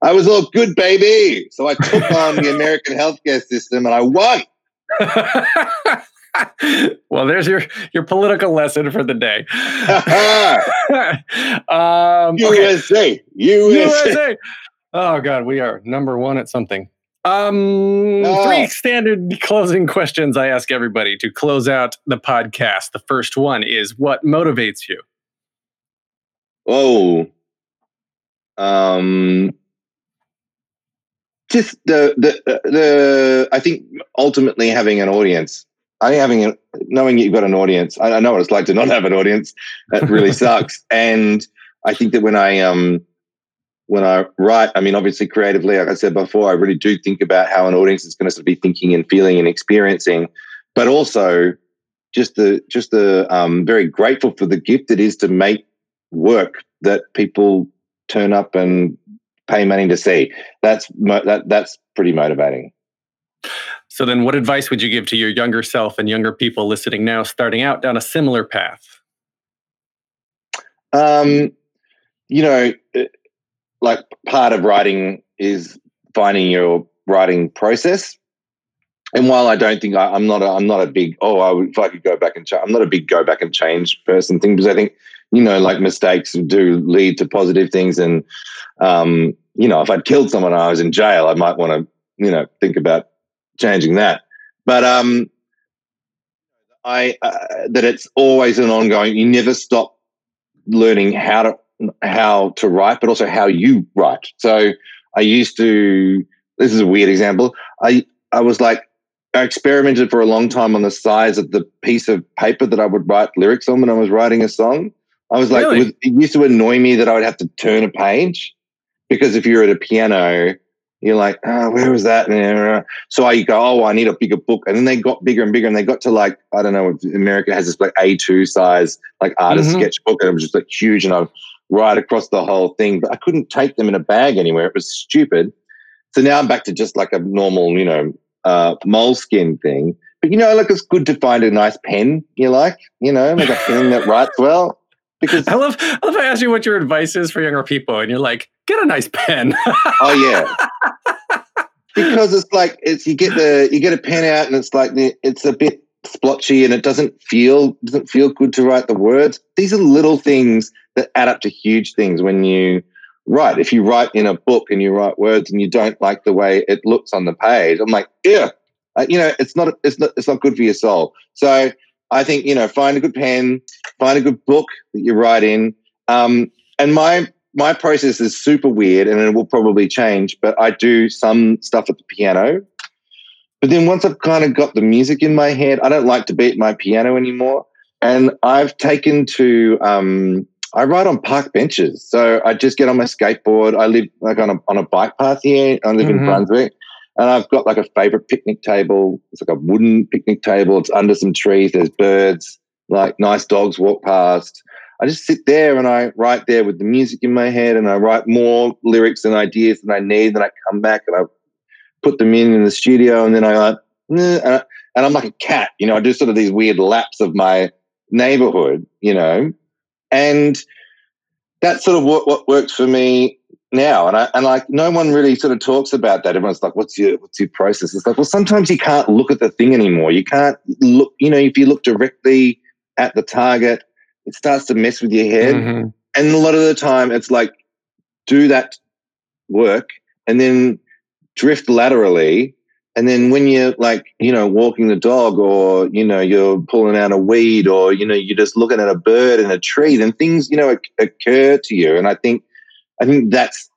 Speaker 8: I was all good, baby. So I took on the American healthcare system and I won.
Speaker 6: well, there's your your political lesson for the day. um,
Speaker 8: USA, okay. USA.
Speaker 6: USA. Oh God, we are number one at something. Um, oh. three standard closing questions I ask everybody to close out the podcast. The first one is, what motivates you?
Speaker 8: Oh, um, just the the the. I think ultimately having an audience. I think having a, knowing you've got an audience. I, I know what it's like to not have an audience. That really sucks. And I think that when I um when I write, I mean, obviously creatively, like I said before, I really do think about how an audience is going to sort of be thinking and feeling and experiencing, but also just the just the um, very grateful for the gift it is to make work that people turn up and pay money to see. That's that that's pretty motivating.
Speaker 6: So then, what advice would you give to your younger self and younger people listening now, starting out down a similar path?
Speaker 8: Um, you know, like part of writing is finding your writing process. And while I don't think I, am not, a, I'm not a big oh, I would, if I could go back and change, I'm not a big go back and change person thing because I think you know, like mistakes do lead to positive things. And, um, you know, if I'd killed someone and I was in jail, I might want to, you know, think about changing that. But, um, I, uh, that it's always an ongoing, you never stop learning how to, how to write, but also how you write. So I used to, this is a weird example. I, I was like, I experimented for a long time on the size of the piece of paper that I would write lyrics on when I was writing a song. I was like,
Speaker 6: Really?
Speaker 8: it, was, it used to annoy me that I would have to turn a page because if you're at a piano, you're like, oh, where was that? So I go, oh, I need a bigger book. And then they got bigger and bigger and they got to like, I don't know, America has this like A2 size, like artist
Speaker 6: Mhm.
Speaker 8: sketchbook. And it was just like huge. And I'd write across the whole thing, but I couldn't take them in a bag anywhere. It was stupid. So now I'm back to just like a normal, you know, uh, Moleskine thing. But you know, like it's good to find a nice pen you like, you know, like a pen that writes well. Because
Speaker 6: I love, I love. I ask you what your advice is for younger people, and you're like, get a nice pen.
Speaker 8: oh yeah, because it's like it's you get the you get a pen out and it's like it's a bit splotchy and it doesn't feel doesn't feel good to write the words. These are little things that add up to huge things when you write. If you write in a book and you write words and you don't like the way it looks on the page, I'm like, yeah, uh, you know, it's not it's not it's not good for your soul. So I think you know, find a good pen, find a good book that you write in. Um, and my my process is super weird, and it will probably change. But I do some stuff at the piano. But then once I've kind of got the music in my head, I don't like to beat my piano anymore. And I've taken to um, I write on park benches. So I just get on my skateboard. I live like on a on a bike path here. I live in
Speaker 6: Mhm.
Speaker 8: Brunswick. And I've got like a favorite picnic table. It's like a wooden picnic table. It's under some trees. There's birds, like nice dogs walk past. I just sit there and I write there with the music in my head and I write more lyrics and ideas than I need. Then I come back and I put them in in the studio and then I uh, like, I- and I'm like a cat, you know, I do sort of these weird laps of my neighborhood, you know, and that's sort of what, what works for me now. And I, and like, no one really sort of talks about that. Everyone's like, what's your, what's your process? It's like, well, sometimes you can't look at the thing anymore. You can't look, you know, if you look directly at the target, it starts to mess with your head.
Speaker 6: Mhm.
Speaker 8: And a lot of the time it's like, do that work and then drift laterally. And then when you're like, you know, walking the dog or, you know, you're pulling out a weed or, you know, you're just looking at a bird in a tree, then things, you know, occur to you. And I think, I think that's,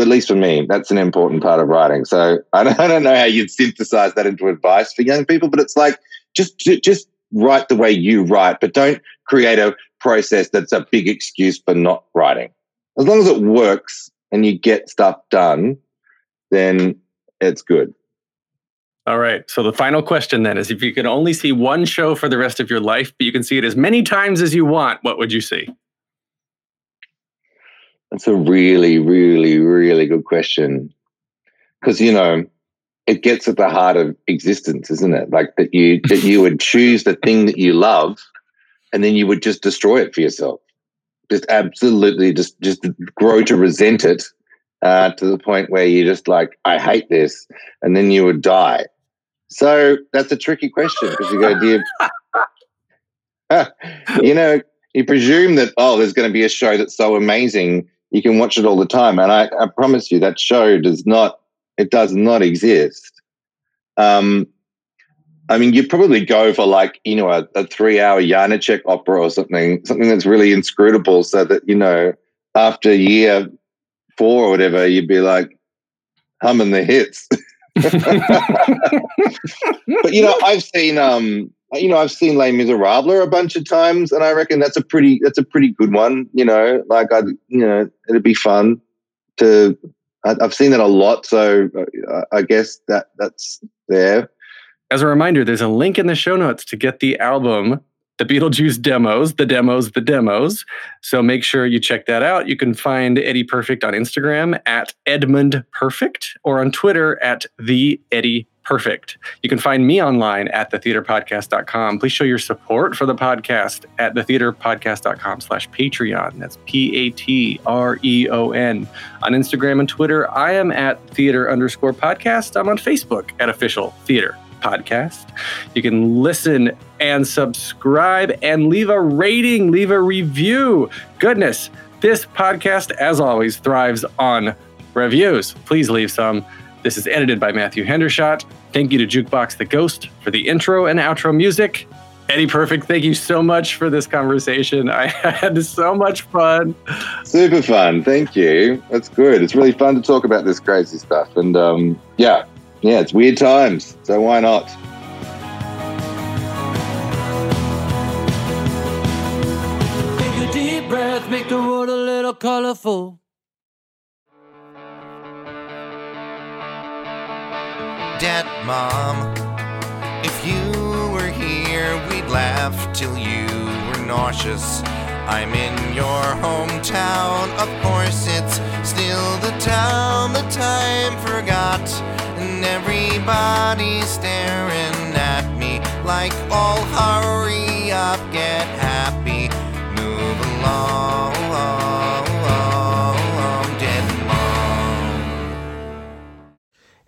Speaker 8: at least for me, that's an important part of writing. So I don't, know how you'd synthesize that into advice for young people, but it's like, just, just write the way you write, but don't create a process that's a big excuse for not writing. As long as it works and you get stuff done, then it's good.
Speaker 6: All right. So the final question then is: If you could only see one show for the rest of your life, but you can see it as many times as you want, what would you see?
Speaker 8: That's a really, really, really good question. Because you know, it gets at the heart of existence, isn't it? Like that you that you would choose the thing that you love, and then you would just destroy it for yourself. Just absolutely, just just grow to resent it uh, to the point where you just like, I hate this, and then you would die. So that's a tricky question because you go, do you, you know, you presume that oh, there's going to be a show that's so amazing you can watch it all the time, and I, I promise you that show does not. It does not exist. Um, I mean, you'd probably go for like you know a, a three-hour Janacek opera or something, something that's really inscrutable, so that you know after year four or whatever, you'd be like humming the hits. but you know, I've seen um, you know, I've seen Les Miserables a bunch of times, and I reckon that's a pretty that's a pretty good one. You know, like I, you know, it'd be fun to. I, I've seen that a lot, so uh, I guess that that's there.
Speaker 6: As a reminder, there's a link in the show notes to get the album, the Beetlejuice demos, the demos, the demos. So make sure you check that out. You can find Eddie Perfect on Instagram at Edmund Perfect or on Twitter at the Eddie Perfect. You can find me online at thetheaterpodcast.com. Please show your support for the podcast at thetheaterpodcast.com slash Patreon. That's P-A-T-R-E-O-N. On Instagram and Twitter, I am at theater underscore podcast. I'm on Facebook at official theater podcast. You can listen and subscribe and leave a rating, leave a review. Goodness, this podcast, as always, thrives on reviews. Please leave some. This is edited by Matthew Hendershot. Thank you to Jukebox the Ghost for the intro and outro music. Eddie Perfect, thank you so much for this conversation. I had so much fun.
Speaker 9: Super fun. Thank you. That's good. It's really fun to talk about this crazy stuff. And um, yeah, yeah, it's weird times. So why not?
Speaker 7: Take a deep breath, make the world a little colorful.
Speaker 8: Dad, Mom, if you were here, we'd laugh till you were nauseous. I'm in your hometown, of course, it's still the town the time forgot. And everybody's staring at me like, all hurry up, get happy, move along,